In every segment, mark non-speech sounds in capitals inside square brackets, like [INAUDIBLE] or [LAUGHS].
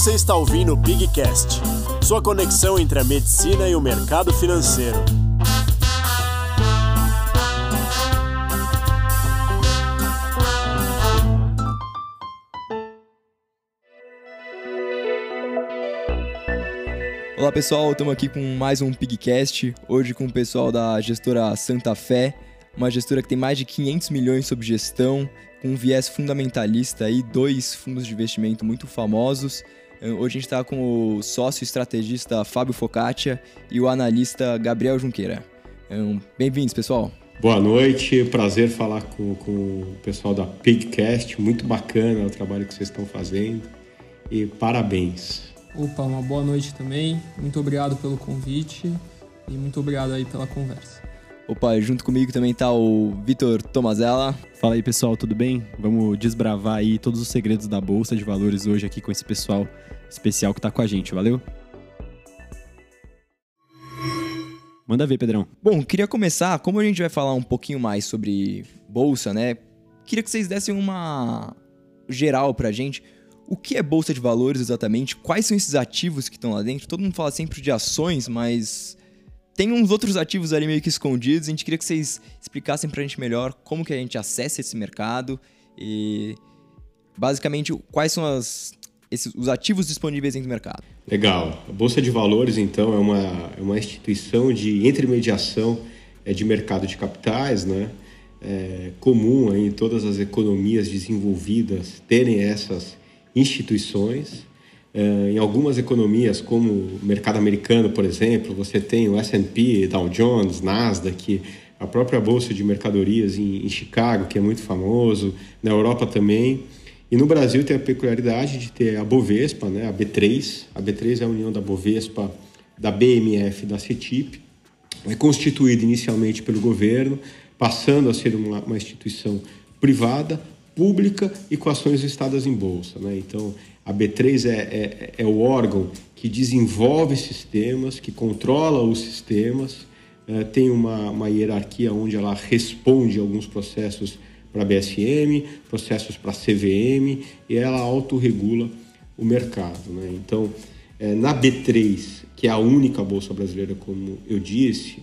Você está ouvindo o Pigcast, sua conexão entre a medicina e o mercado financeiro. Olá pessoal, estamos aqui com mais um Pigcast, hoje com o pessoal da gestora Santa Fé, uma gestora que tem mais de 500 milhões sob gestão, com um viés fundamentalista e dois fundos de investimento muito famosos. Hoje a gente está com o sócio estrategista Fábio Focaccia e o analista Gabriel Junqueira. Eh, bem-vindos, pessoal. Boa noite, prazer falar com, com o pessoal da Pigcast, muito bacana o trabalho que vocês estão fazendo e parabéns. Opa, uma boa noite também. Muito obrigado pelo convite e muito obrigado aí pela conversa. Opa, junto comigo também tá o Vitor Tomazella. Fala aí, pessoal, tudo bem? Vamos desbravar aí todos os segredos da bolsa de valores hoje aqui com esse pessoal especial que tá com a gente, valeu? Manda ver, Pedrão. Bom, queria começar, como a gente vai falar um pouquinho mais sobre bolsa, né? Queria que vocês dessem uma geral pra gente o que é bolsa de valores exatamente? Quais são esses ativos que estão lá dentro? Todo mundo fala sempre de ações, mas tem uns outros ativos ali meio que escondidos. A gente queria que vocês explicassem para a gente melhor como que a gente acessa esse mercado e basicamente quais são as, esses, os ativos disponíveis dentro do mercado. Legal. A Bolsa de Valores, então, é uma, é uma instituição de intermediação é, de mercado de capitais, né? É comum em todas as economias desenvolvidas terem essas instituições. Eh, em algumas economias, como o mercado americano, por exemplo, você tem o S&P, Dow Jones, Nasdaq, a própria bolsa de mercadorias em, Chicago, que é muito famoso, na Europa também. E no Brasil tem a peculiaridade de ter a Bovespa, né, a B3. A B3 é a união da Bovespa, da BMF, da CETIP. É constituída inicialmente pelo governo, passando a ser uma, uma instituição privada, pública e com ações listadas em bolsa. Né? Então, a B3 é, é, é, o órgão que desenvolve sistemas, que controla os sistemas, é, tem uma, uma hierarquia onde ela responde alguns processos para BSM, processos para CVM e ela autorregula o mercado. Né? Então, é, na B3, que é a única bolsa brasileira, como eu disse,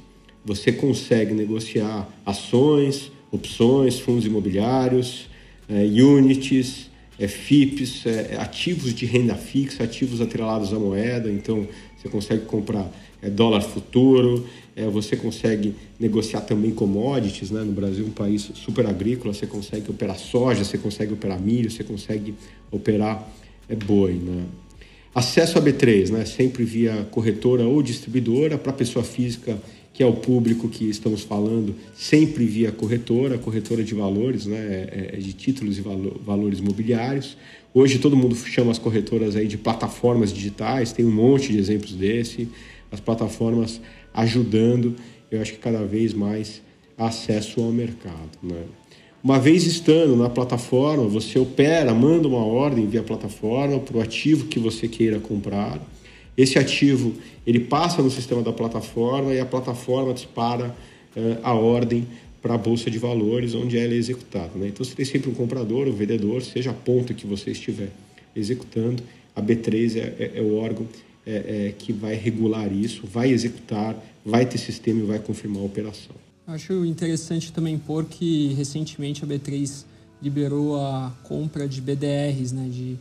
você consegue negociar ações, opções, fundos imobiliários, é, units, é, FIPs, é, ativos de renda fixa, ativos atrelados à moeda. Então, você consegue comprar é, dólar futuro, é, você consegue negociar também commodities. Né? No Brasil, um país super agrícola, você consegue operar soja, você consegue operar milho, você consegue operar é, boi. Né? Acesso a B3, né? sempre via corretora ou distribuidora, para pessoa física que é o público que estamos falando, sempre via corretora, corretora de valores, né, é, é de títulos e valores mobiliários. Hoje todo mundo chama as corretoras aí de plataformas digitais, tem um monte de exemplos desse, as plataformas ajudando, eu acho que cada vez mais acesso ao mercado. Né? Uma vez estando na plataforma, você opera, manda uma ordem via plataforma para o ativo que você queira comprar esse ativo ele passa no sistema da plataforma e a plataforma dispara uh, a ordem para a bolsa de valores onde ela é executada. Né? Então você tem sempre um comprador, um vendedor, seja a ponta que você estiver executando. A B3 é, é, é o órgão é, é, que vai regular isso, vai executar, vai ter sistema e vai confirmar a operação. Acho interessante também pôr que recentemente a B3 liberou a compra de BDRs, né, de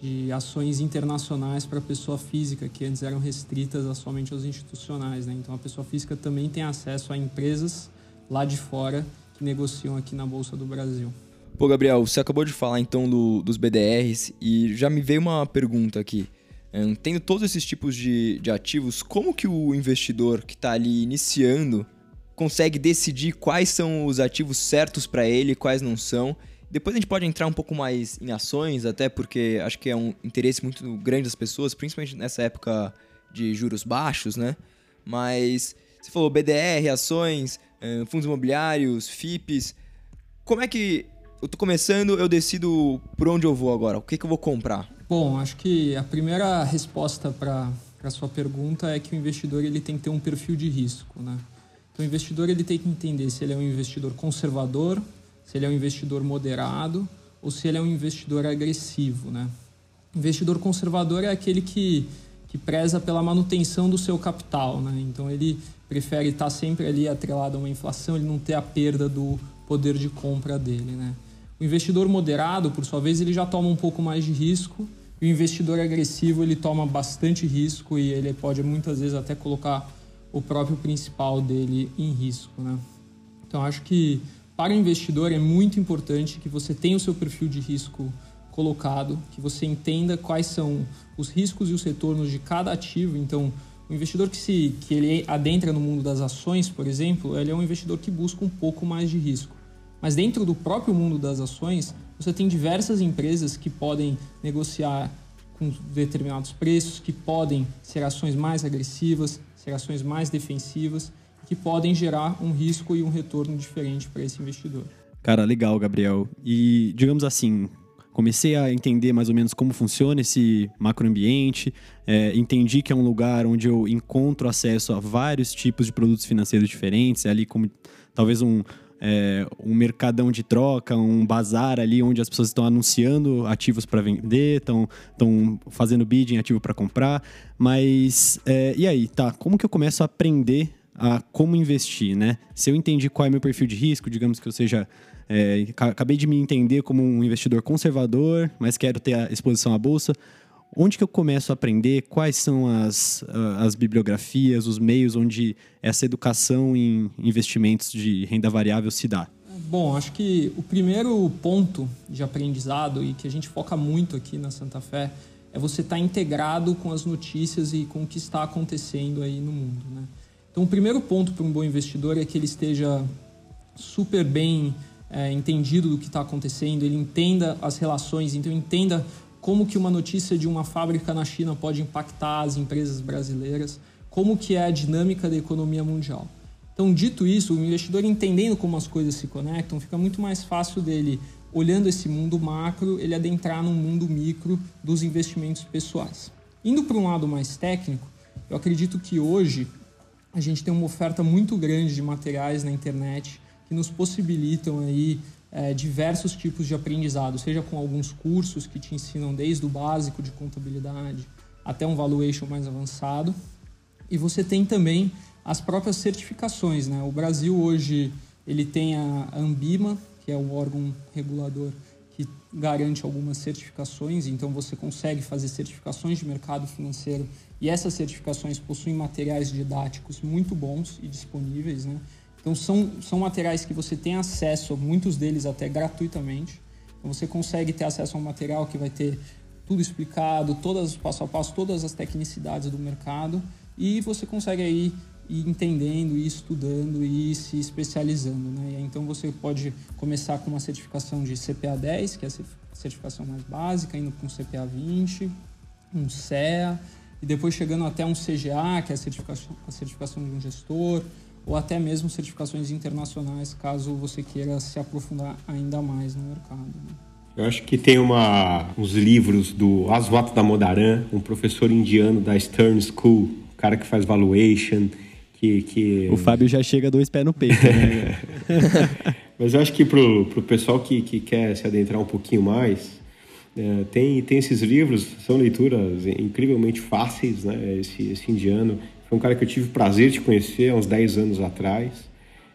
de ações internacionais para a pessoa física, que antes eram restritas somente aos institucionais. Né? Então, a pessoa física também tem acesso a empresas lá de fora que negociam aqui na Bolsa do Brasil. Pô, Gabriel, você acabou de falar então do, dos BDRs e já me veio uma pergunta aqui. Um, tendo todos esses tipos de, de ativos, como que o investidor que está ali iniciando consegue decidir quais são os ativos certos para ele e quais não são? Depois a gente pode entrar um pouco mais em ações, até porque acho que é um interesse muito grande das pessoas, principalmente nessa época de juros baixos, né? Mas você falou BDR, ações, fundos imobiliários, FIPs. Como é que eu tô começando, eu decido por onde eu vou agora? O que, que eu vou comprar? Bom, acho que a primeira resposta para a sua pergunta é que o investidor ele tem que ter um perfil de risco, né? Então, o investidor ele tem que entender se ele é um investidor conservador se ele é um investidor moderado ou se ele é um investidor agressivo, né? Investidor conservador é aquele que, que preza pela manutenção do seu capital, né? Então ele prefere estar sempre ali atrelado a uma inflação, ele não ter a perda do poder de compra dele, né? O investidor moderado, por sua vez, ele já toma um pouco mais de risco. O investidor agressivo, ele toma bastante risco e ele pode muitas vezes até colocar o próprio principal dele em risco, né? Então acho que para o investidor é muito importante que você tenha o seu perfil de risco colocado, que você entenda quais são os riscos e os retornos de cada ativo. Então, o investidor que se que ele adentra no mundo das ações, por exemplo, ele é um investidor que busca um pouco mais de risco. Mas dentro do próprio mundo das ações, você tem diversas empresas que podem negociar com determinados preços, que podem ser ações mais agressivas, ser ações mais defensivas, que podem gerar um risco e um retorno diferente para esse investidor. Cara, legal, Gabriel. E digamos assim, comecei a entender mais ou menos como funciona esse macroambiente, é, entendi que é um lugar onde eu encontro acesso a vários tipos de produtos financeiros diferentes, é ali como talvez um, é, um mercadão de troca, um bazar ali onde as pessoas estão anunciando ativos para vender, estão fazendo bidding ativo para comprar. Mas é, e aí, tá? Como que eu começo a aprender a como investir, né? Se eu entendi qual é meu perfil de risco, digamos que eu seja é, acabei de me entender como um investidor conservador, mas quero ter a exposição à bolsa. Onde que eu começo a aprender? Quais são as, as bibliografias, os meios onde essa educação em investimentos de renda variável se dá? Bom, acho que o primeiro ponto de aprendizado e que a gente foca muito aqui na Santa Fé é você estar tá integrado com as notícias e com o que está acontecendo aí no mundo. Né? Então, o primeiro ponto para um bom investidor é que ele esteja super bem é, entendido do que está acontecendo, ele entenda as relações, então entenda como que uma notícia de uma fábrica na China pode impactar as empresas brasileiras, como que é a dinâmica da economia mundial. Então, dito isso, o investidor entendendo como as coisas se conectam, fica muito mais fácil dele, olhando esse mundo macro, ele adentrar no mundo micro dos investimentos pessoais. Indo para um lado mais técnico, eu acredito que hoje a gente tem uma oferta muito grande de materiais na internet que nos possibilitam aí é, diversos tipos de aprendizado, seja com alguns cursos que te ensinam desde o básico de contabilidade até um valuation mais avançado. E você tem também as próprias certificações. Né? O Brasil hoje ele tem a Ambima, que é o órgão regulador que garante algumas certificações, então você consegue fazer certificações de mercado financeiro e essas certificações possuem materiais didáticos muito bons e disponíveis. Né? Então são, são materiais que você tem acesso, muitos deles até gratuitamente. Então você consegue ter acesso a um material que vai ter tudo explicado, todas passo a passo, todas as tecnicidades do mercado e você consegue aí ir entendendo, ir estudando e se especializando, né? Então você pode começar com uma certificação de CPA 10, que é a certificação mais básica, indo para um CPA 20, um CEA e depois chegando até um CGA, que é a certificação, a certificação de um gestor, ou até mesmo certificações internacionais, caso você queira se aprofundar ainda mais no mercado. Né? Eu acho que tem uma, uns livros do Aswat Damodaran, um professor indiano da Stern School, cara que faz valuation, que... que... O Fábio já chega dois pés no peito, né? [LAUGHS] Mas eu acho que pro, pro pessoal que, que quer se adentrar um pouquinho mais, é, tem, tem esses livros, são leituras incrivelmente fáceis, né? Esse, esse indiano foi um cara que eu tive o prazer de conhecer há uns 10 anos atrás.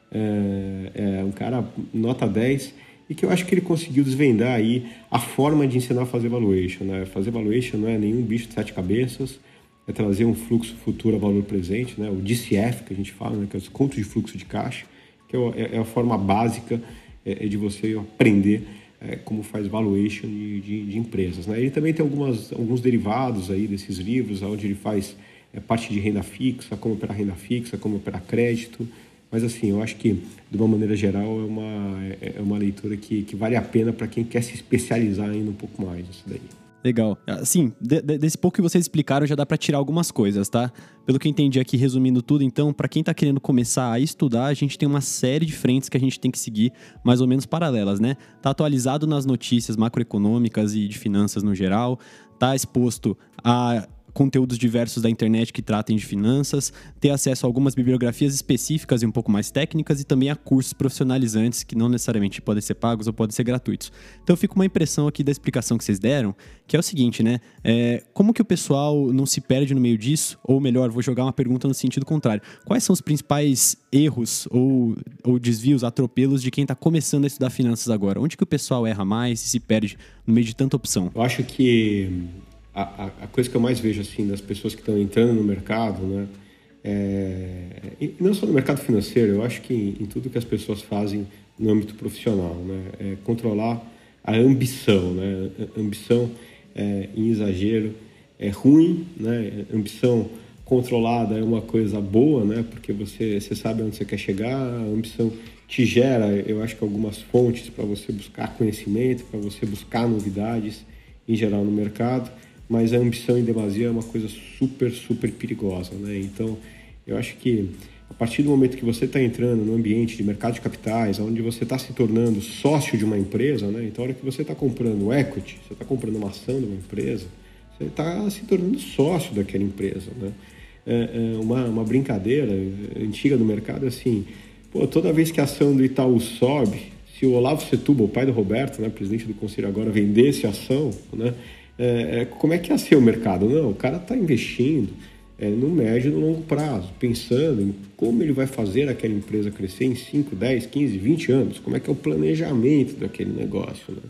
É, é um cara nota 10 e que eu acho que ele conseguiu desvendar aí a forma de ensinar a fazer valuation. Né? Fazer valuation não é nenhum bicho de sete cabeças, é trazer um fluxo futuro a valor presente, né? o DCF que a gente fala, né? que é os contos de fluxo de caixa, que é, é, é a forma básica de você aprender é, como faz valuation de, de, de, empresas. Né? Ele também tem algumas, alguns derivados aí desses livros, onde ele faz é, parte de renda fixa, como operar renda fixa, como operar crédito. Mas assim, eu acho que, de uma maneira geral, é uma, é, é uma leitura que, que vale a pena para quem quer se especializar ainda um pouco mais nisso daí. Legal. Assim, de, de, desse pouco que vocês explicaram, já dá para tirar algumas coisas, tá? Pelo que eu entendi aqui, resumindo tudo, então, para quem tá querendo começar a estudar, a gente tem uma série de frentes que a gente tem que seguir, mais ou menos paralelas, né? Tá atualizado nas notícias macroeconômicas e de finanças no geral, tá exposto a conteúdos diversos da internet que tratem de finanças, ter acesso a algumas bibliografias específicas e um pouco mais técnicas e também a cursos profissionalizantes que não necessariamente podem ser pagos ou podem ser gratuitos. Então fica uma impressão aqui da explicação que vocês deram, que é o seguinte, né? É, como que o pessoal não se perde no meio disso? Ou melhor, vou jogar uma pergunta no sentido contrário. Quais são os principais erros ou, ou desvios, atropelos de quem está começando a estudar finanças agora? Onde que o pessoal erra mais e se perde no meio de tanta opção? Eu acho que a, a, coisa que eu mais vejo assim das pessoas que estão entrando no mercado, né, é, e não só no mercado financeiro, eu acho que em, em tudo que as pessoas fazem no âmbito profissional, né, é controlar a ambição, né, a ambição é, em exagero é ruim, né, ambição controlada é uma coisa boa, né, porque você, você sabe onde você quer chegar, a ambição te gera, eu acho que algumas fontes para você buscar conhecimento, para você buscar novidades em geral no mercado mas a ambição em demasia é uma coisa super, super perigosa, né? Então, eu acho que a partir do momento que você está entrando no ambiente de mercado de capitais, onde você está se tornando sócio de uma empresa, né? Então, a hora que você está comprando equity, você está comprando uma ação de uma empresa, você está se tornando sócio daquela empresa, né? É, é uma, uma brincadeira antiga do mercado é assim, pô, toda vez que a ação do Itaú sobe, se o Olavo Setúbal, o pai do Roberto, né, presidente do conselho agora, vendesse a ação, né, é, é, como é que ia ser o mercado? Não, o cara está investindo é, no médio e no longo prazo, pensando em como ele vai fazer aquela empresa crescer em 5, 10, 15, 20 anos, como é que é o planejamento daquele negócio. Né?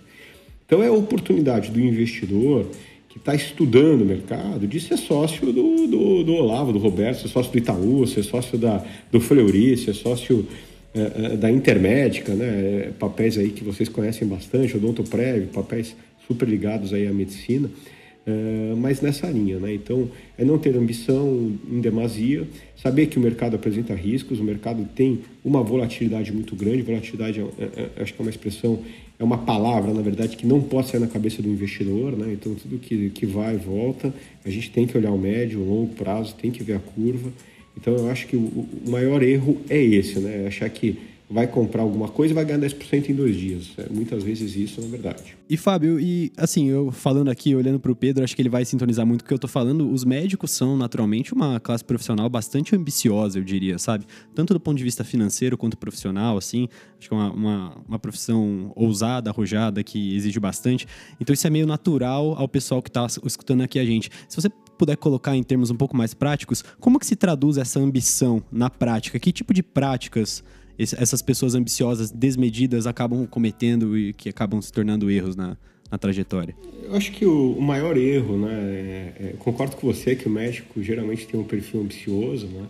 Então é a oportunidade do investidor que está estudando o mercado de ser sócio do, do, do, Olavo, do Roberto, ser sócio do Itaú, ser sócio da, do Fleury, ser sócio é, é da Intermédica, né? papéis aí que vocês conhecem bastante, o Prévio, papéis super ligados aí à medicina, uh, mas nessa linha, né? Então, é não ter ambição em demasia, saber que o mercado apresenta riscos, o mercado tem uma volatilidade muito grande, volatilidade, é, é, é, acho que é uma expressão, é uma palavra, na verdade, que não pode sair na cabeça do investidor, né? Então, tudo que, que vai e volta, a gente tem que olhar o médio, o longo prazo, tem que ver a curva. Então, eu acho que o, o maior erro é esse, né? Achar que vai comprar alguma coisa e vai ganhar 10% em dois dias. É muitas vezes isso, na verdade. E Fábio, e assim, eu falando aqui, olhando para o Pedro, acho que ele vai sintonizar muito o que eu tô falando. Os médicos são naturalmente uma classe profissional bastante ambiciosa, eu diria, sabe? Tanto do ponto de vista financeiro quanto profissional, assim. Acho que é uma, uma, uma profissão ousada, arrojada, que exige bastante. Então isso é meio natural ao pessoal que está escutando aqui a gente. Se você puder colocar em termos um pouco mais práticos, como que se traduz essa ambição na prática? Que tipo de práticas essas pessoas ambiciosas, desmedidas, acabam cometendo e que acabam se tornando erros na, na trajetória? Eu acho que o, o maior erro, né? É, é, concordo com você que o médico geralmente tem um perfil ambicioso, né?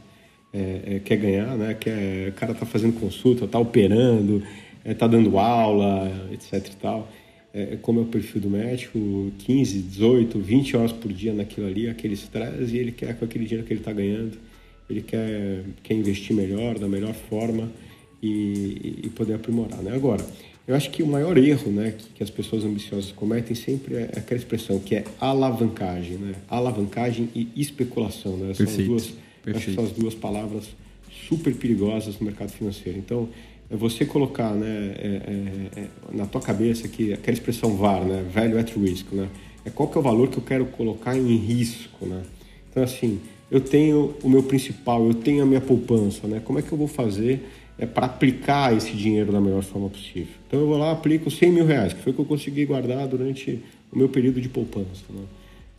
É, é quer ganhar, né? Quer, o cara tá fazendo consulta, tá operando, é, tá dando aula, etc e tal. É, como é o perfil do médico, 15, 18, 20 horas por dia naquilo ali, aquele estresse, e ele quer com aquele dinheiro que ele está ganhando, ele quer, quer investir melhor, da melhor forma, e, e poder aprimorar. Né? Agora, eu acho que o maior erro né, que, que, as pessoas ambiciosas cometem sempre é aquela expressão que é alavancagem. Né? Alavancagem e especulação. Né? São, as duas, são as duas palavras super perigosas no mercado financeiro. Então, é você colocar né, é, é, é, na tua cabeça que aquela expressão VAR, né, value at risk, né, é qual que é o valor que eu quero colocar em risco. Né? Então, assim, eu tenho o meu principal, eu tenho a minha poupança, né? como é que eu vou fazer é, para aplicar esse dinheiro da melhor forma possível. Então eu vou lá aplico 100 mil reais, que foi o que eu consegui guardar durante o meu período de poupança. Né?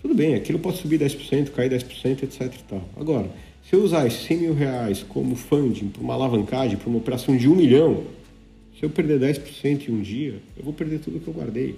Tudo bem, aquilo pode subir 10%, cair 10%, etc. E tal. Agora, se eu usar esses 100 mil reais como funding para uma alavancagem, para uma operação de um milhão, se eu perder 10% em um dia, eu vou perder tudo que eu guardei.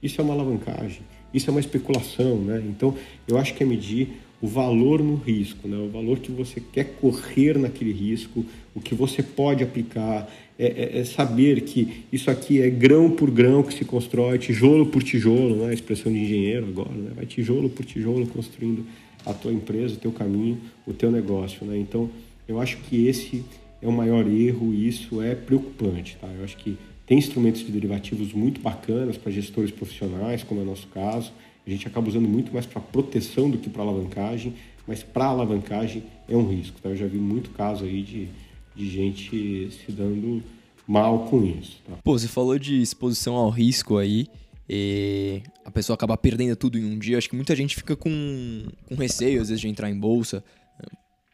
Isso é uma alavancagem, isso é uma especulação, né? Então, eu acho que é medir o valor no risco, né? o valor que você quer correr naquele risco, o que você pode aplicar, é, é, é, saber que isso aqui é grão por grão que se constrói, tijolo por tijolo, né? a expressão de engenheiro agora, né? vai tijolo por tijolo construindo a tua empresa, o teu caminho, o teu negócio. Né? Então, eu acho que esse é o maior erro e isso é preocupante. Tá? Eu acho que tem instrumentos de derivativos muito bacanas para gestores profissionais, como é o nosso caso, a gente acaba usando muito mais para proteção do que para alavancagem, mas para alavancagem é um risco. Tá? Eu já vi muito caso aí de, de gente se dando mal com isso. Tá? Pô, você falou de exposição ao risco aí. e a pessoa acaba perdendo tudo em um dia. Acho que muita gente fica com, com receio, às vezes, de entrar em bolsa.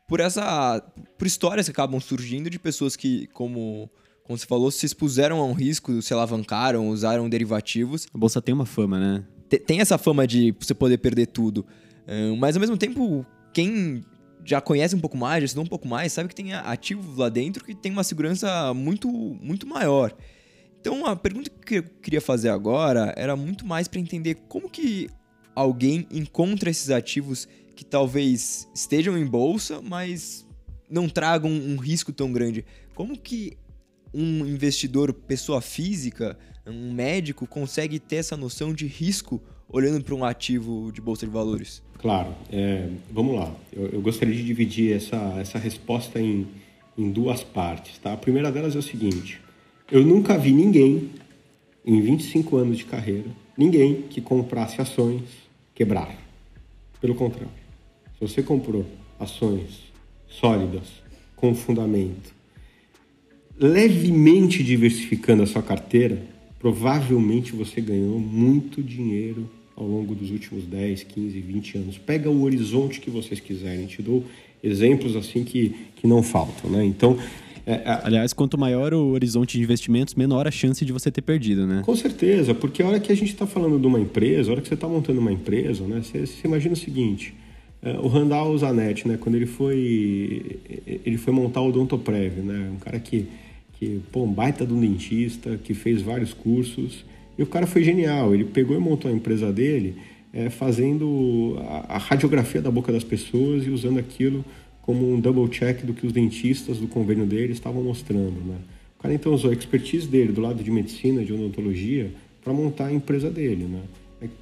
Por essa. Por histórias que acabam surgindo de pessoas que, como, como você falou, se expuseram a um risco, se alavancaram, usaram derivativos. A bolsa tem uma fama, né? Tem essa fama de você poder perder tudo. Mas ao mesmo tempo, quem já conhece um pouco mais, já estudou um pouco mais, sabe que tem ativos lá dentro que tem uma segurança muito, muito maior. Então a pergunta que eu queria fazer agora era muito mais para entender como que alguém encontra esses ativos que talvez estejam em bolsa, mas não tragam um risco tão grande. Como que um investidor, pessoa física, um médico, consegue ter essa noção de risco olhando para um ativo de bolsa de valores? Claro. É, vamos lá. Eu, eu, gostaria de dividir essa, essa resposta em, em duas partes. Tá? A primeira delas é o seguinte: eu nunca vi ninguém, em 25 anos de carreira, ninguém que comprasse ações quebrar. Pelo contrário. Se você comprou ações sólidas, com fundamento, levemente diversificando a sua carteira, provavelmente você ganhou muito dinheiro ao longo dos últimos 10, 15, 20 anos. Pega o horizonte que vocês quiserem. Te dou exemplos assim que, que não faltam, né? Então, é, é... Aliás, quanto maior o horizonte de investimentos, menor a chance de você ter perdido, né? Com certeza, porque a hora que a gente está falando de uma empresa, a hora que você está montando uma empresa, né? Você, você imagina o seguinte, é, o Randall Zanetti, né? Quando ele foi, ele foi montar o Odontoprev, né? Um cara que, que pô, um baita de um dentista, que fez vários cursos e o cara foi genial, ele pegou e montou a empresa dele é, fazendo a, a, radiografia da boca das pessoas e usando aquilo como um double check do que os dentistas do convênio dele estavam mostrando. Né? O cara então usou a expertise dele do lado de medicina, de odontologia, para montar a empresa dele. Né?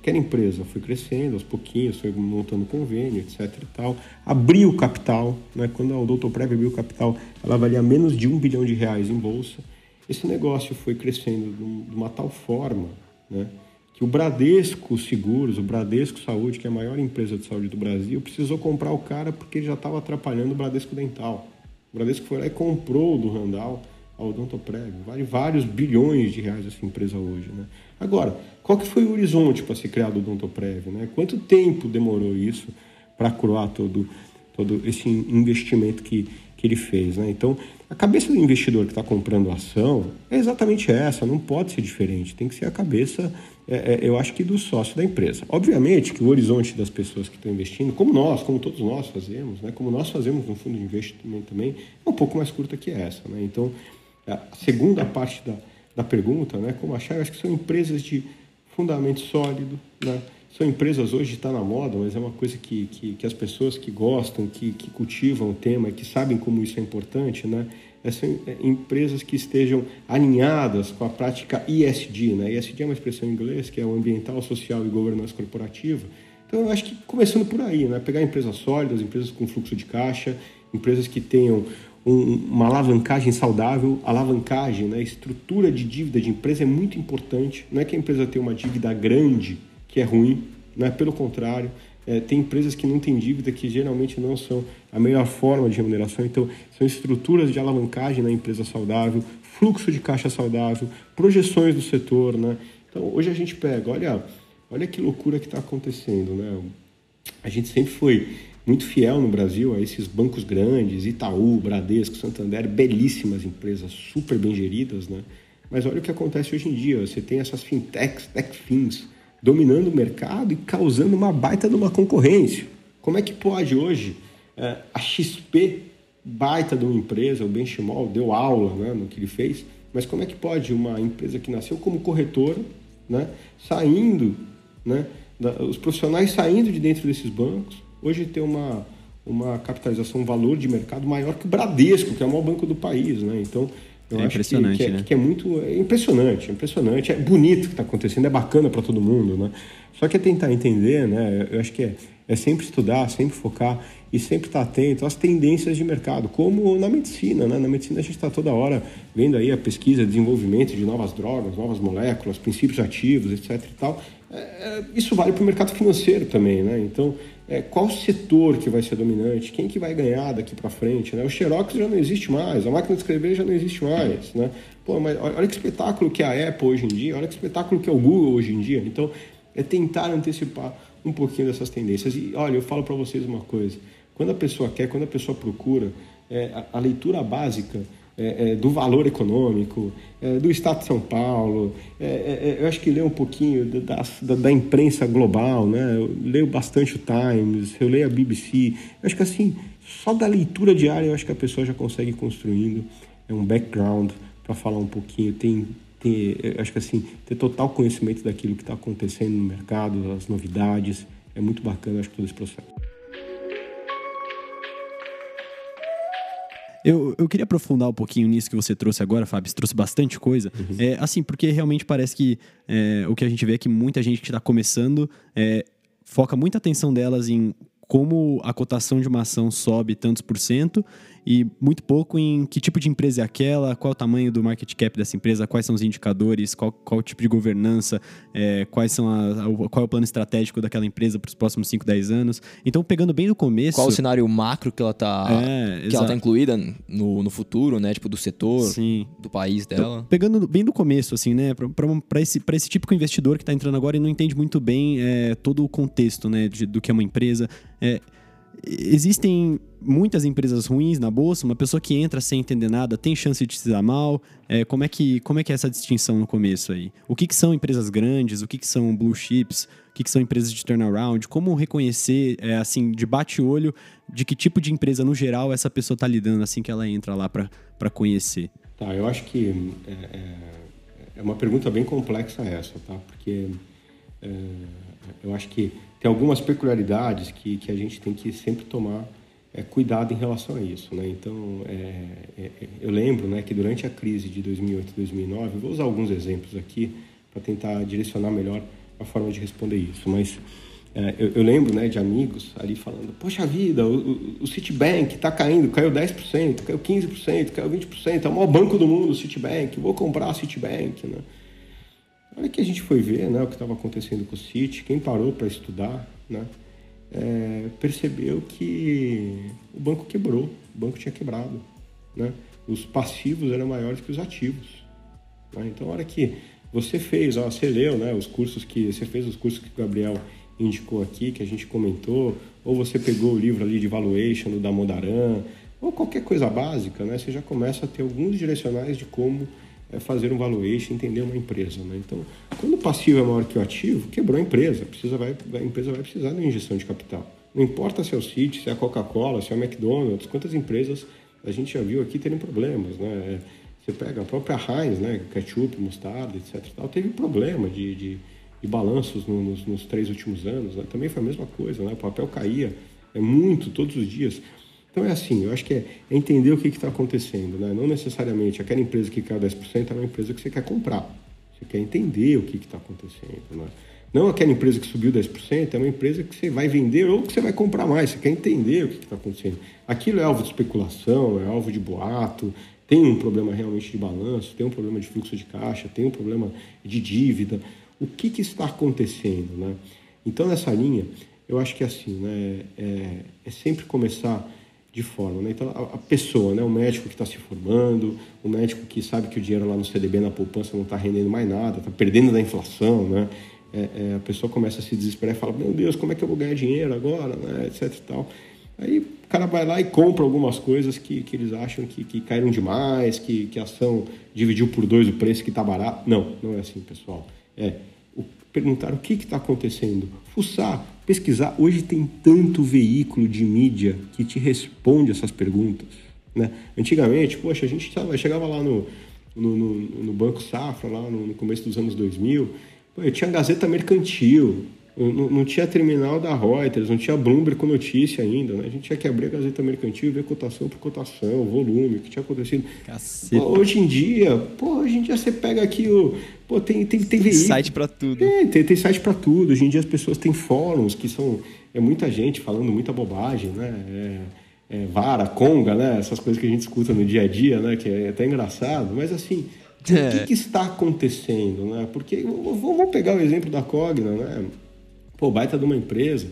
Aquela empresa foi crescendo aos pouquinhos, foi montando convênio, etc. e tal. Abriu o capital, né? quando a Odontoprev abriu o capital, ela valia menos de um bilhão de reais em bolsa esse negócio foi crescendo de uma tal forma né, que o Bradesco Seguros, o Bradesco Saúde, que é a maior empresa de saúde do Brasil, precisou comprar o cara porque ele já estava atrapalhando o Bradesco Dental. O Bradesco foi lá e comprou do Randall a Odontoprev. Vale vários bilhões de reais essa empresa hoje. Né? Agora, qual que foi o horizonte para ser criado o Odontoprev? Né? Quanto tempo demorou isso para coroar todo, todo esse investimento que, que ele fez? Né? Então, a cabeça do investidor que está comprando ação é exatamente essa, não pode ser diferente, tem que ser a cabeça, é, é, eu acho que do sócio da empresa. Obviamente que o horizonte das pessoas que estão investindo, como nós, como todos nós fazemos, né, como nós fazemos no fundo de investimento também, é um pouco mais curta que essa. Né? Então, a segunda parte da, da pergunta, né, como achar, eu acho que são empresas de fundamento sólido, né? são empresas hoje está na moda, mas é uma coisa que, que, que as pessoas que gostam, que, que cultivam o tema, que sabem como isso é importante, né? São é, empresas que estejam alinhadas com a prática ISD, né? ISD é uma expressão em inglês que é o ambiental, social e governança corporativa. Então, eu acho que começando por aí, né? Pegar empresas sólidas, empresas com fluxo de caixa, empresas que tenham um, uma alavancagem saudável, alavancagem, né? Estrutura de dívida de empresa é muito importante. Não é que a empresa tenha uma dívida grande que é ruim, né? pelo contrário, é, tem empresas que não têm dívida que geralmente não são a melhor forma de remuneração, então são estruturas de alavancagem na empresa saudável, fluxo de caixa saudável, projeções do setor, né? Então hoje a gente pega, olha, olha que loucura que está acontecendo, né? A gente sempre foi muito fiel no Brasil a esses bancos grandes, Itaú, Bradesco, Santander, belíssimas empresas, super bem geridas, né? Mas olha o que acontece hoje em dia, você tem essas fintechs, techfins, dominando o mercado e causando uma baita de uma concorrência. Como é que pode hoje é, a XP, baita de uma empresa, o Benchimol, deu aula né, no que ele fez, mas como é que pode uma empresa que nasceu como corretora, né, saindo, né, os profissionais saindo de dentro desses bancos, hoje ter uma, uma capitalização, um valor de mercado maior que o Bradesco, que é o maior banco do país. Né? Então, eu é acho impressionante, que, que, é, né? que é muito é impressionante, é impressionante, é bonito o que está acontecendo, é bacana para todo mundo, né? Só que é tentar entender, né? Eu acho que é, é sempre estudar, sempre focar e sempre estar tá atento às tendências de mercado, como na medicina, né? Na medicina a gente está toda hora vendo aí a pesquisa, desenvolvimento de novas drogas, novas moléculas, princípios ativos, etc. E tal. É, é isso vale para o mercado financeiro também, né? Então é, qual setor que vai ser dominante, quem que vai ganhar daqui para frente, né? O Xerox já não existe mais, a máquina de escrever já não existe mais, né? Pô, mas olha que espetáculo que é a Apple hoje em dia, olha que espetáculo que é o Google hoje em dia. Então, é tentar antecipar um pouquinho dessas tendências. E olha, eu falo para vocês uma coisa: quando a pessoa quer, quando a pessoa procura, é, a, a leitura básica é, é, do valor econômico, é, do Estado de São Paulo. É, é, eu acho que leio um pouquinho da, da, da, imprensa global, né? Eu leio bastante o Times, eu leio a BBC. Eu acho que assim, só da leitura diária eu acho que a pessoa já consegue construindo um background para falar um pouquinho. Tem, tem, acho que assim, ter total conhecimento daquilo que está acontecendo no mercado, as novidades. É muito bacana, acho que todo esse processo. Eu, eu queria aprofundar um pouquinho nisso que você trouxe agora, Fábio. Você trouxe bastante coisa. Uhum. É, assim, porque realmente parece que é, o que a gente vê é que muita gente que está começando é, foca muita atenção delas em como a cotação de uma ação sobe tantos por cento e muito pouco em que tipo de empresa é aquela, qual o tamanho do market cap dessa empresa, quais são os indicadores, qual, qual o tipo de governança, é, quais são a, a, qual é o plano estratégico daquela empresa para os próximos 5, 10 anos. Então, pegando bem do começo. Qual o cenário macro que ela está é, que ela tá incluída no, no futuro, né? Tipo, do setor, Sim. do país então, dela. Então, pegando bem do começo, assim, né? Para esse, esse típico investidor que está entrando agora e não entende muito bem é, todo o contexto, né? De, do que é uma empresa. É, existem muitas empresas ruins na bolsa, uma pessoa que entra sem entender nada tem chance de se dar mal. É, como, é que, como é que é essa distinção no começo aí? O que, que são empresas grandes? O que, que são blue chips? O que, que são empresas de turnaround? Como reconhecer, é, assim, de bate-olho, de que tipo de empresa, no geral, essa pessoa está lidando assim que ela entra lá para conhecer? Tá, eu acho que é, é, é, uma pergunta bem complexa essa, tá? Porque é, eu acho que tem algumas peculiaridades que, que a gente tem que sempre tomar é, cuidado em relação a isso. Né? Então, é, é, eu lembro né, que durante a crise de 2008 e 2009, vou usar alguns exemplos aqui para tentar direcionar melhor a forma de responder isso, mas é, eu, eu, lembro né, de amigos ali falando: Poxa vida, o, o, o Citibank está caindo, caiu 10%, caiu 15%, caiu 20%, é o maior banco do mundo, o Citibank, vou comprar o Citibank. Né? Hora que a gente foi ver né, o que estava acontecendo com o City, quem parou para estudar, né, é, percebeu que o banco quebrou, o banco tinha quebrado. Né? Os passivos eram maiores que os ativos. Né? Então, a hora que você fez, ó, você leu né, os cursos que. Você fez os cursos que o Gabriel indicou aqui, que a gente comentou, ou você pegou o livro ali de valuation do Damodaran, ou qualquer coisa básica, né? Você já começa a ter alguns direcionais de como é fazer um valuation, entender uma empresa. Né? Então, quando o passivo é maior que o ativo, quebrou a empresa, precisa, vai, a empresa vai precisar de uma injeção de capital. Não importa se é o Citi, se é a Coca-Cola, se é o McDonald's, quantas empresas a gente já viu aqui terem problemas. Né? Você pega a própria Heinz, né? ketchup, mostarda, etc. Tal, teve problema de, de, de balanços nos, nos, três últimos anos. Né? Também foi a mesma coisa, né? o papel caía é muito todos os dias. Então é assim, eu acho que é, é entender o que está acontecendo, né? Não necessariamente aquela empresa que cai 10% é uma empresa que você quer comprar. Você quer entender o que está acontecendo, né? Não aquela empresa que subiu 10%, é uma empresa que você vai vender ou que você vai comprar mais. Você quer entender o que está acontecendo. Aquilo é alvo de especulação, é alvo de boato, tem um problema realmente de balanço, tem um problema de fluxo de caixa, tem um problema de dívida. O que, que está acontecendo, né? Então, nessa linha, eu acho que é assim, né? É, é sempre começar de forma. Né? Então, a, pessoa, né? o médico que está se formando, o médico que sabe que o dinheiro lá no CDB, na poupança, não está rendendo mais nada, está perdendo da inflação, né? É, é, a pessoa começa a se desesperar e fala, meu Deus, como é que eu vou ganhar dinheiro agora, né? etc e tal. Aí o cara vai lá e compra algumas coisas que, que eles acham que, que caíram demais, que, que a ação dividiu por dois o preço que está barato. Não, não é assim, pessoal. É o, perguntar o que está acontecendo, fuçar, pesquisar. Hoje tem tanto veículo de mídia que te responde essas perguntas. Né? Antigamente, poxa, a gente chegava lá no, no, no, no Banco Safra, lá no, no, começo dos anos 2000, pô, eu tinha Gazeta Mercantil, não, não, tinha terminal da Reuters, não tinha Bloomberg com notícia ainda, né? A gente tinha que abrir a Gazeta Mercantil e ver cotação por cotação, volume, o que tinha acontecido. Pô, hoje em dia, pô, hoje em dia você pega aqui o. Pô, tem, tem, tem veículo. Site para tudo. É, tem, tem site para tudo. Hoje em dia as pessoas têm fóruns que são. É muita gente falando muita bobagem, né? É, é, vara, conga, né? Essas coisas que a gente escuta no dia a dia, né? Que é até engraçado, mas assim. O que, é. que, está acontecendo, né? Porque vamos pegar o exemplo da Cogna, né? Pô, baita de uma empresa.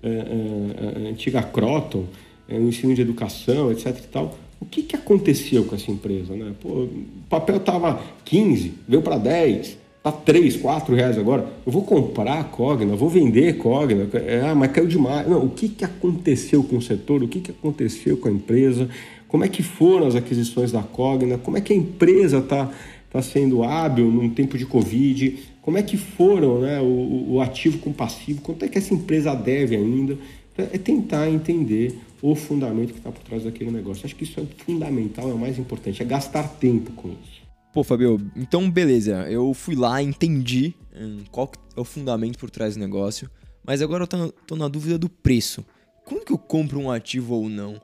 é, é, a antiga Croton, é, o ensino de educação, etc e tal. O que, que aconteceu com essa empresa? Né? Pô, o papel estava 15, veio para 10, está 3, 4 reais agora. Eu vou comprar a Cogna, vou vender a Cogna. É, mas caiu demais. Não, o que, que aconteceu com o setor? O que, que aconteceu com a empresa? Como é que foram as aquisições da Cogna? Como é que a empresa está tá sendo hábil num tempo de Covid? Como é que foram né, o, o ativo com passivo? Quanto é que essa empresa deve ainda? Então, é tentar entender o fundamento que está por trás daquele negócio. Acho que isso é fundamental, é o mais importante, é gastar tempo com isso. Pô, Fabio, então beleza, eu fui lá, entendi hum, qual é o fundamento por trás do negócio, mas agora eu tô na dúvida do preço. Quando que eu compro um ativo ou não?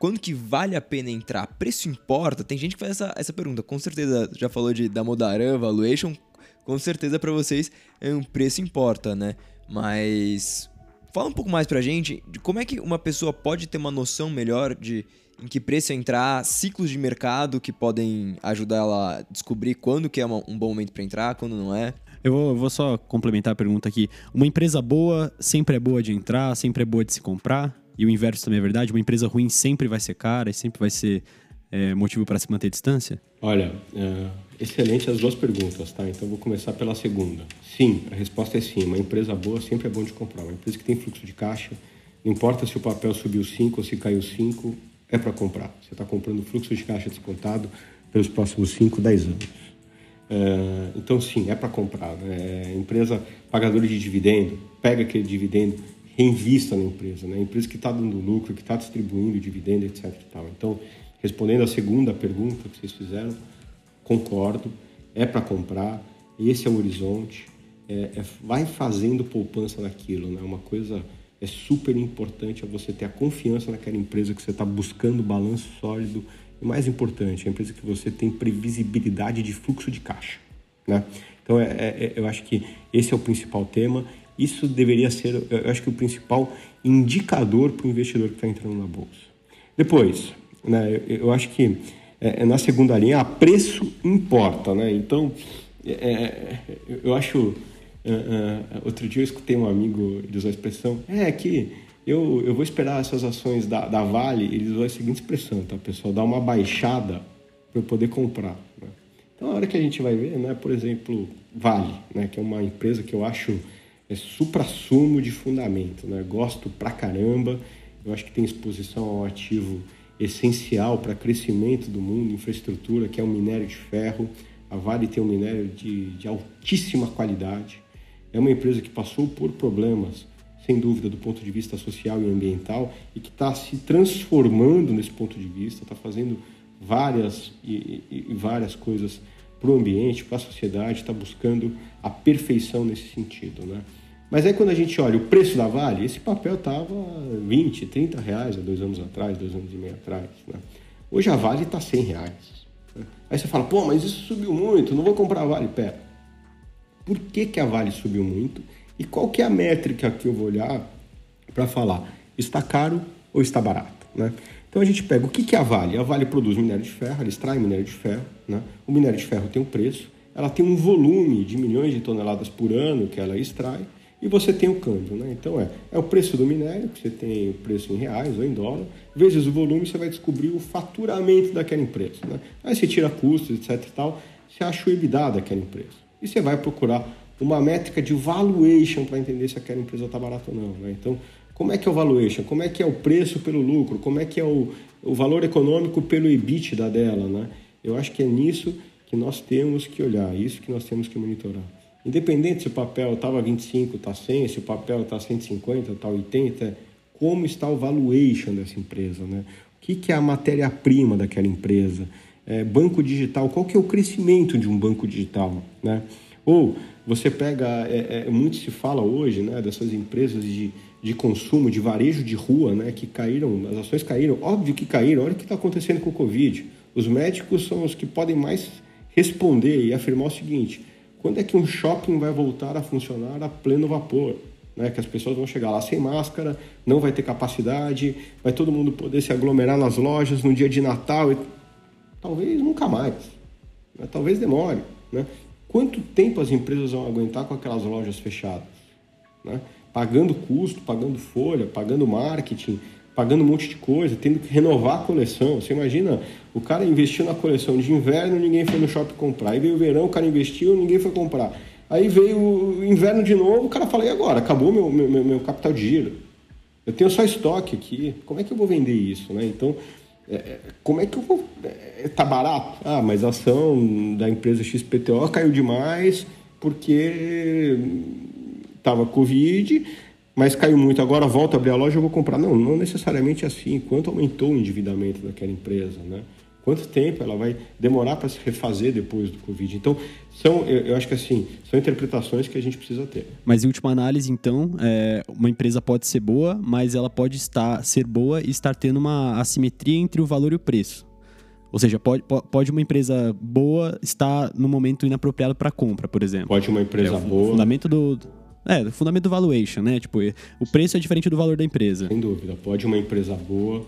Quando que vale a pena entrar? Preço importa? Tem gente que faz essa, essa pergunta. Com certeza já falou de, da Modaran, valuation. Com certeza para vocês um preço importa, né? Mas Fala um pouco mais pra gente de como é que uma pessoa pode ter uma noção melhor de em que preço entrar, ciclos de mercado que podem ajudar ela a descobrir quando que é um bom momento para entrar, quando não é. Eu vou, eu vou, só complementar a pergunta aqui. Uma empresa boa sempre é boa de entrar, sempre é boa de se comprar. E o inverso também é verdade. Uma empresa ruim sempre vai ser cara e sempre vai ser é, motivo para se manter à distância? Olha, é, excelente as duas perguntas, tá? Então vou começar pela segunda. Sim, a resposta é sim. Uma empresa boa sempre é bom de comprar. Uma empresa que tem fluxo de caixa, não importa se o papel subiu 5 ou se caiu 5, é para comprar. Você está comprando fluxo de caixa descontado pelos próximos 5, 10 anos. É, então, sim, é para comprar. Né? Empresa pagadora de dividendo, pega aquele dividendo, reinvista na empresa. Né? Empresa que está dando lucro, que está distribuindo dividendo, etc. Então, Respondendo à segunda pergunta que vocês fizeram, concordo, é para comprar, esse é o horizonte, é, é, vai fazendo poupança naquilo, né? Uma coisa é super importante é você ter a confiança naquela empresa que você está buscando balanço sólido e mais importante, a empresa que você tem previsibilidade de fluxo de caixa, né? Então, é, é, é eu acho que esse é o principal tema. Isso deveria ser, eu acho que o principal indicador para o investidor que está entrando na bolsa. Depois, né? Eu acho que é, é, na segunda linha, a preço importa. Né? Então, é, é eu acho. É, outro dia eu escutei um amigo ele usou a expressão: é que eu, eu vou esperar essas ações da, da Vale. Ele usou a seguinte expressão: tá, pessoal, dá uma baixada para eu poder comprar. Né? Então, a hora que a gente vai ver, né, por exemplo, Vale, né, que é uma empresa que eu acho é supra-sumo de fundamento. Né? Gosto pra caramba. Eu acho que tem exposição ao ativo essencial para crescimento do mundo, infraestrutura, que é o minério de ferro. A Vale tem um minério de, de altíssima qualidade. É uma empresa que passou por problemas, sem dúvida, do ponto de vista social e ambiental, e que está se transformando nesse ponto de vista, está fazendo várias e, e, e várias coisas para o ambiente, para a sociedade, está buscando a perfeição nesse sentido, né? Mas aí quando a gente olha o preço da Vale, esse papel estava 20, 30 reais há dois anos atrás, dois anos e meio atrás. Né? Hoje a Vale está 100 reais. Né? Aí você fala, pô, mas isso subiu muito, não vou comprar a Vale. Pera, por que, que a Vale subiu muito? E qual que é a métrica que eu vou olhar para falar, está caro ou está barato? Né? Então a gente pega o que, que é a Vale? A Vale produz minério de ferro, ela extrai minério de ferro. Né? O minério de ferro tem um preço, ela tem um volume de milhões de toneladas por ano que ela extrai e você tem o câmbio, né? Então é, é o preço do minério, que você tem o preço em reais ou em dólar, vezes o volume, você vai descobrir o faturamento daquela empresa, né? Aí você tira custos, etc e tal, você acha o EBITDA daquela empresa. E você vai procurar uma métrica de valuation para entender se aquela empresa está barata ou não, né? Então, como é que é o valuation? Como é que é o preço pelo lucro? Como é que é o, o valor econômico pelo EBITDA dela, né? Eu acho que é nisso que nós temos que olhar, isso que nós temos que monitorar. Independente se o papel estava 25, está 100, se o papel está 150, está 80, como está o valuation dessa empresa, né? O que, que é a matéria-prima daquela empresa? É, banco digital, qual que é o crescimento de um banco digital, né? Ou você pega, é, é, muito se fala hoje, né, dessas empresas de, de consumo, de varejo de rua, né, que caíram, as ações caíram, óbvio que caíram, olha o que está acontecendo com o Covid. Os médicos são os que podem mais responder e afirmar o seguinte, quando é que um shopping vai voltar a funcionar a pleno vapor? Né? Que as pessoas vão chegar lá sem máscara, não vai ter capacidade, vai todo mundo poder se aglomerar nas lojas no dia de Natal. E... Talvez nunca mais. Né? Talvez demore. Né? Quanto tempo as empresas vão aguentar com aquelas lojas fechadas? Né? pagando custo, pagando folha, pagando marketing, pagando um monte de coisa, tendo que renovar a coleção. Você imagina, o cara investiu na coleção de inverno, ninguém foi no shopping comprar. Aí veio o verão, o cara investiu, ninguém foi comprar. Aí veio o inverno de novo, o cara fala, e agora? Acabou meu, meu, meu capital de giro. Eu tenho só estoque aqui, como é que eu vou vender isso? Né? Então, é, é como é que eu vou... É, tá barato? Ah, mas a ação da empresa XPTO caiu demais porque estava Covid, mas caiu muito. Agora volta a abrir a loja, eu vou comprar. Não, não necessariamente assim. Quanto aumentou o endividamento daquela empresa, né? Quanto tempo ela vai demorar para se refazer depois do Covid? Então, são, eu, eu, acho que assim, são interpretações que a gente precisa ter. Mas em última análise, então, é, uma empresa pode ser boa, mas ela pode estar ser boa e estar tendo uma assimetria entre o valor e o preço. Ou seja, pode, pode uma empresa boa estar no momento inapropriado para compra, por exemplo. Pode uma empresa é, boa. O fundamento do. É, o fundamento do valuation, né? Tipo, o preço é diferente do valor da empresa. Sem dúvida. Pode uma empresa boa uh,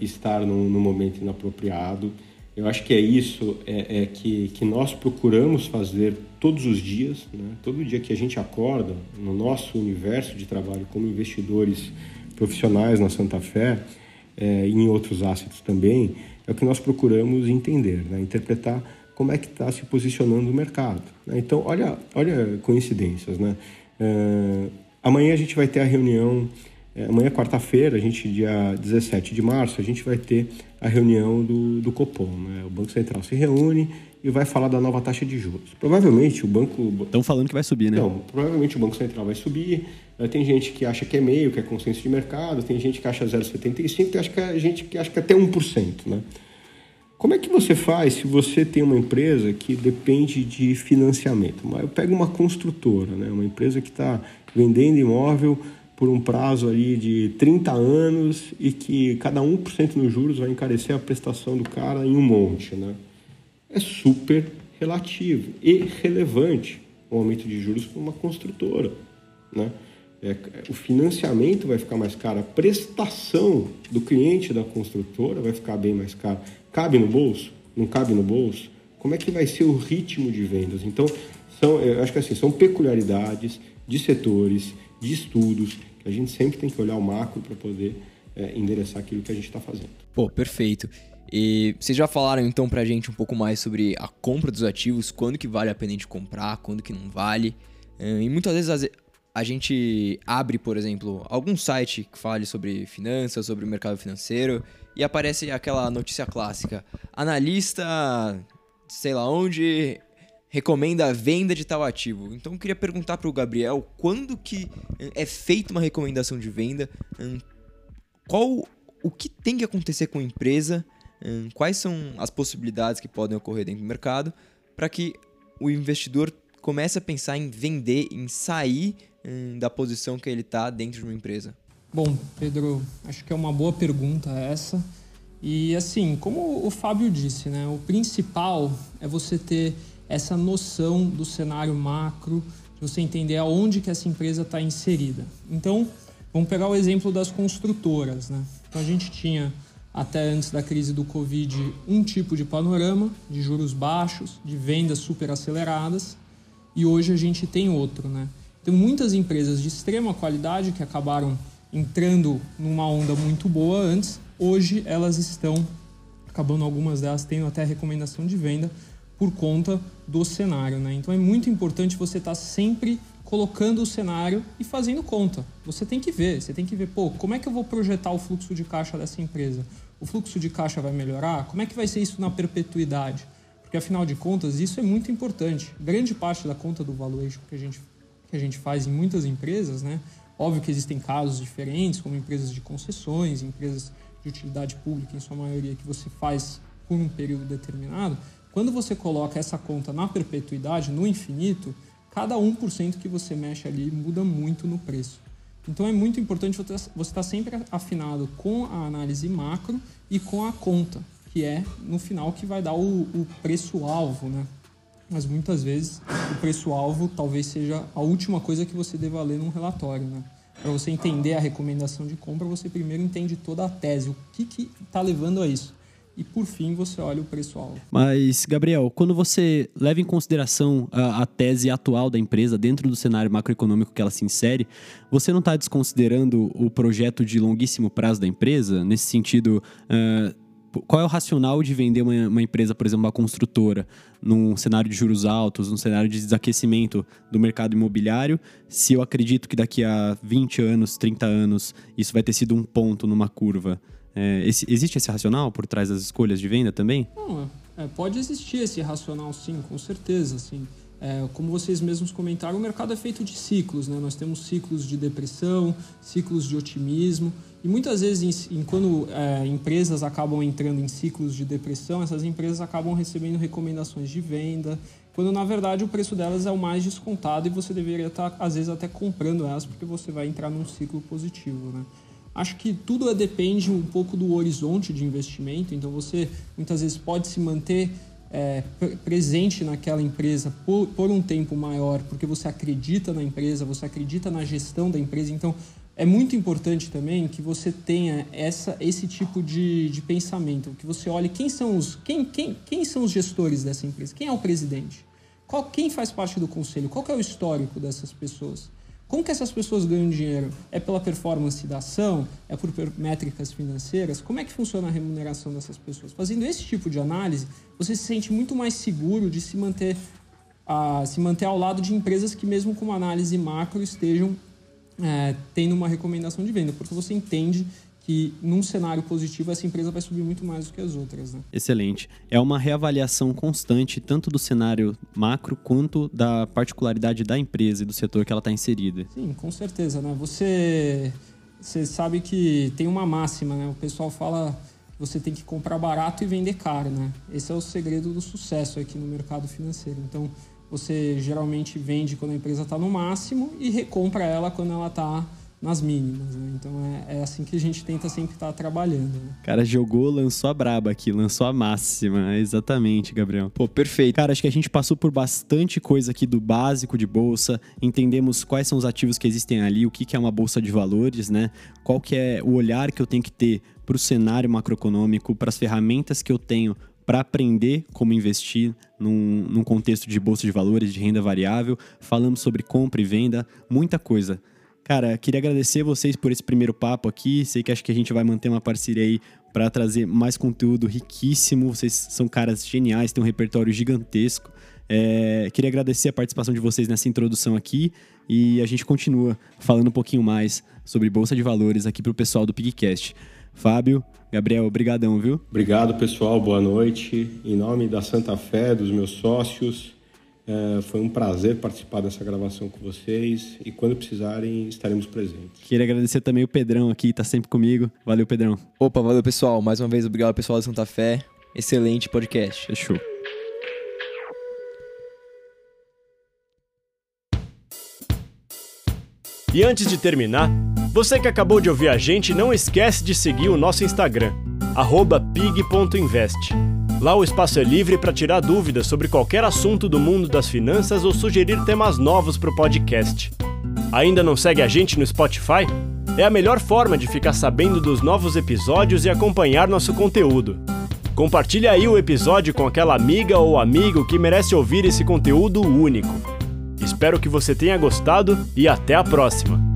estar no, no, momento inapropriado. Eu acho que é isso é, é, que, que nós procuramos fazer todos os dias, né? todo dia que a gente acorda no nosso universo de trabalho como investidores profissionais na Santa Fé é, e em outros assets também, é o que nós procuramos entender, né? interpretar como é que está se posicionando o mercado. Né? Então, olha, olha coincidências. Né? Uh, amanhã a gente vai ter a reunião é, amanhã, quarta-feira, a gente, dia 17 de março, a gente vai ter a reunião do, do Copom. Né? O Banco Central se reúne e vai falar da nova taxa de juros. Provavelmente o banco. Estão falando que vai subir, né? Não, provavelmente o Banco Central vai subir. É, tem gente que acha que é meio, que é consenso de mercado, tem gente que acha 0,75, tem é gente que acha que é até 1%. Né? Como é que você faz se você tem uma empresa que depende de financiamento? Eu pego uma construtora, né? uma empresa que está vendendo imóvel por um prazo ali de 30 anos e que cada 1% nos juros vai encarecer a prestação do cara em um monte, né? É super relativo e relevante o aumento de juros para uma construtora, né? É, o financiamento vai ficar mais caro, a prestação do cliente da construtora vai ficar bem mais cara. Cabe no bolso? Não cabe no bolso? Como é que vai ser o ritmo de vendas? Então, são, eu acho que assim, são peculiaridades de setores, de estudos, que a gente sempre tem que olhar o macro para poder é, endereçar aquilo que a gente está fazendo. Pô, perfeito. E vocês já falaram então para a gente um pouco mais sobre a compra dos ativos, quando que vale a pena a gente comprar, quando que não vale. É, e muitas vezes a gente abre, por exemplo, algum site que fale sobre finanças, sobre o mercado financeiro, e aparece aquela notícia clássica: analista, sei lá onde, recomenda a venda de tal ativo. Então eu queria perguntar para o Gabriel quando que é feita uma recomendação de venda, hum, qual o que tem que acontecer com a empresa, hum, quais são as possibilidades que podem ocorrer dentro do mercado para que o investidor comece a pensar em vender, em sair hum, da posição que ele está dentro de uma empresa. Bom, Pedro, acho que é uma boa pergunta essa. E assim, como o Fábio disse, né, o principal é você ter essa noção do cenário macro, você entender aonde que essa empresa está inserida. Então, vamos pegar o exemplo das construtoras. Né? Então, a gente tinha, até antes da crise do Covid, um tipo de panorama de juros baixos, de vendas super aceleradas, e hoje a gente tem outro. Né? Tem muitas empresas de extrema qualidade que acabaram entrando numa onda muito boa antes, hoje elas estão acabando algumas delas tendo até recomendação de venda por conta do cenário. Né? Então é muito importante você estar tá sempre colocando o cenário e fazendo conta. Você tem que ver, você tem que ver, pô, como é que eu vou projetar o fluxo de caixa dessa empresa? O fluxo de caixa vai melhorar? Como é que vai ser isso na perpetuidade? Porque afinal de contas, isso é muito importante. Grande parte da conta do valuation que a gente, que a gente faz em muitas empresas, né? Óbvio que existem casos diferentes, como empresas de concessões, empresas de utilidade pública, em sua maioria, que você faz por um período determinado, quando você coloca essa conta na perpetuidade, no infinito, cada 1% que você mexe ali muda muito no preço. Então é muito importante você estar tá sempre afinado com a análise macro e com a conta, que é no final que vai dar o, o preço-alvo, né? Mas muitas vezes o preço-alvo talvez seja a última coisa que você deva ler num relatório, né? Para você entender a recomendação de compra, você primeiro entende toda a tese, o que está levando a isso. e por fim você olha o preço-alvo. Mas, Gabriel, quando você leva em consideração a, a, tese atual da empresa dentro do cenário macroeconômico que ela se insere, você não está desconsiderando o projeto de longuíssimo prazo da empresa? Nesse sentido, uh, qual é o racional de vender uma, uma, empresa, por exemplo, uma construtora, num cenário de juros altos, num cenário de desaquecimento do mercado imobiliário, se eu acredito que daqui a 20 anos, 30 anos, isso vai ter sido um ponto numa curva? É, esse, existe esse racional por trás das escolhas de venda também? Não, é, pode existir esse racional sim, com certeza. Sim. É, como vocês mesmos comentaram, o mercado é feito de ciclos. Né? Nós temos ciclos de depressão, ciclos de otimismo. E muitas vezes, em, em quando é, empresas acabam entrando em ciclos de depressão, essas empresas acabam recebendo recomendações de venda, quando na verdade o preço delas é o mais descontado e você deveria estar, às vezes, até comprando elas porque você vai entrar num ciclo positivo. Né? Acho que tudo depende um pouco do horizonte de investimento, então você muitas vezes pode se manter é, presente naquela empresa por, por um tempo maior, porque você acredita na empresa, você acredita na gestão da empresa. Então, é muito importante também que você tenha essa, esse tipo de, de pensamento, que você olhe quem são os quem, quem, quem são os gestores dessa empresa, quem é o presidente, qual, quem faz parte do conselho, qual é o histórico dessas pessoas. Como que essas pessoas ganham dinheiro? É pela performance da ação? É por métricas financeiras? Como é que funciona a remuneração dessas pessoas? Fazendo esse tipo de análise, você se sente muito mais seguro de se manter, a, se manter ao lado de empresas que, mesmo com uma análise macro, estejam é, tendo uma recomendação de venda, porque você entende que num cenário positivo essa empresa vai subir muito mais do que as outras. Né? Excelente. É uma reavaliação constante tanto do cenário macro quanto da particularidade da empresa e do setor que ela está inserida. Sim, com certeza. Né? Você, você sabe que tem uma máxima, né? o pessoal fala que você tem que comprar barato e vender caro. Né? Esse é o segredo do sucesso aqui no mercado financeiro. Então, você geralmente vende quando a empresa está no máximo e recompra ela quando ela está nas mínimas. Né? Então é, é, assim que a gente tenta sempre estar tá trabalhando. Né? Cara, jogou, lançou a braba aqui, lançou a máxima. Exatamente, Gabriel. Pô, perfeito. Cara, acho que a gente passou por bastante coisa aqui do básico de bolsa, entendemos quais são os ativos que existem ali, o que, que é uma bolsa de valores, né? Qual que é o olhar que eu tenho que ter para o cenário macroeconômico, para as ferramentas que eu tenho para aprender como investir num, num contexto de bolsa de valores, de renda variável. Falamos sobre compra e venda, muita coisa. Cara, queria agradecer vocês por esse primeiro papo aqui. Sei que acho que a gente vai manter uma parceria aí para trazer mais conteúdo riquíssimo. Vocês são caras geniais, têm um repertório gigantesco. É, queria agradecer a participação de vocês nessa introdução aqui e a gente continua falando um pouquinho mais sobre Bolsa de Valores aqui para o pessoal do Pigcast. Fábio, Gabriel, obrigadão, viu? Obrigado, pessoal. Boa noite. Em nome da Santa Fé, dos meus sócios, é, foi um prazer participar dessa gravação com vocês e quando precisarem estaremos presentes. Queria agradecer também o Pedrão aqui, tá sempre comigo. Valeu, Pedrão. Opa, valeu pessoal. Mais uma vez obrigado ao pessoal da Santa Fé. Excelente podcast. Fechou. E antes de terminar, você que acabou de ouvir a gente, não esquece de seguir o nosso Instagram, pig.invest. Lá o espaço é livre para tirar dúvidas sobre qualquer assunto do mundo das finanças ou sugerir temas novos para o podcast. Ainda não segue a gente no Spotify? É a melhor forma de ficar sabendo dos novos episódios e acompanhar nosso conteúdo. Compartilhe aí o episódio com aquela amiga ou amigo que merece ouvir esse conteúdo único. Espero que você tenha gostado e até a próxima!